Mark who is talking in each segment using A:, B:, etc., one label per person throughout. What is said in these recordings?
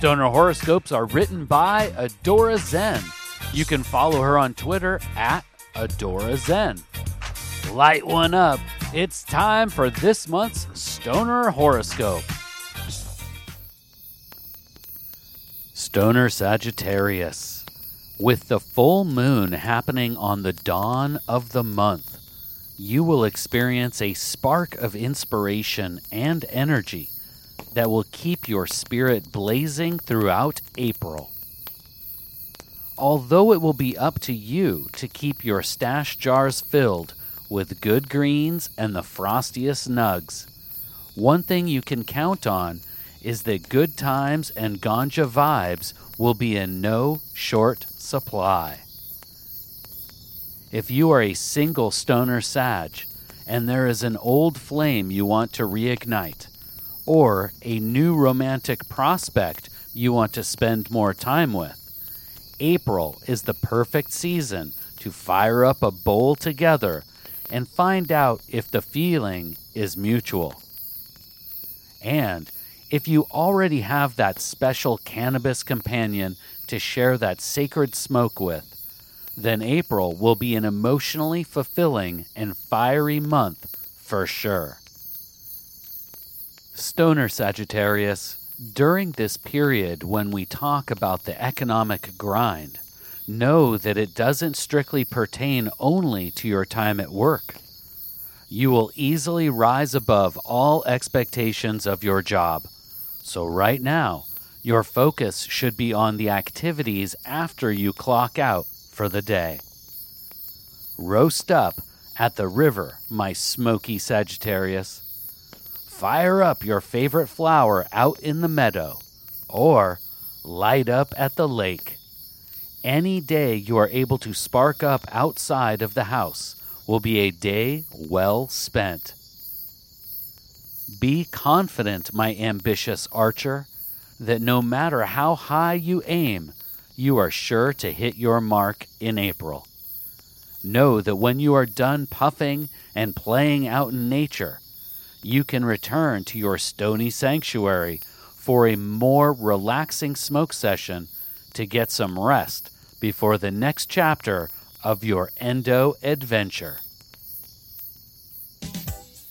A: Stoner horoscopes are written by Adora Zen. You can follow her on Twitter at Adora Zen. Light one up. It's time for this month's Stoner horoscope. Stoner Sagittarius. With the full moon happening on the dawn of the month, you will experience a spark of inspiration and energy that will keep your spirit blazing throughout April. Although it will be up to you to keep your stash jars filled with good greens and the frostiest nugs, one thing you can count on is that good times and ganja vibes will be in no short supply. If you are a single stoner sage and there is an old flame you want to reignite, or a new romantic prospect you want to spend more time with, April is the perfect season to fire up a bowl together and find out if the feeling is mutual. And if you already have that special cannabis companion to share that sacred smoke with, then April will be an emotionally fulfilling and fiery month for sure. Stoner Sagittarius, during this period when we talk about the economic grind, know that it doesn't strictly pertain only to your time at work. You will easily rise above all expectations of your job. So, right now, your focus should be on the activities after you clock out for the day. Roast up at the river, my smoky Sagittarius. Fire up your favorite flower out in the meadow, or light up at the lake. Any day you are able to spark up outside of the house will be a day well spent. Be confident, my ambitious archer, that no matter how high you aim, you are sure to hit your mark in April. Know that when you are done puffing and playing out in nature, you can return to your stony sanctuary for a more relaxing smoke session to get some rest before the next chapter of your endo adventure.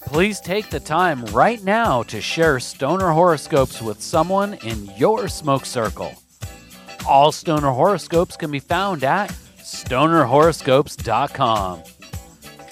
A: Please take the time right now to share stoner horoscopes with someone in your smoke circle. All stoner horoscopes can be found at stonerhoroscopes.com.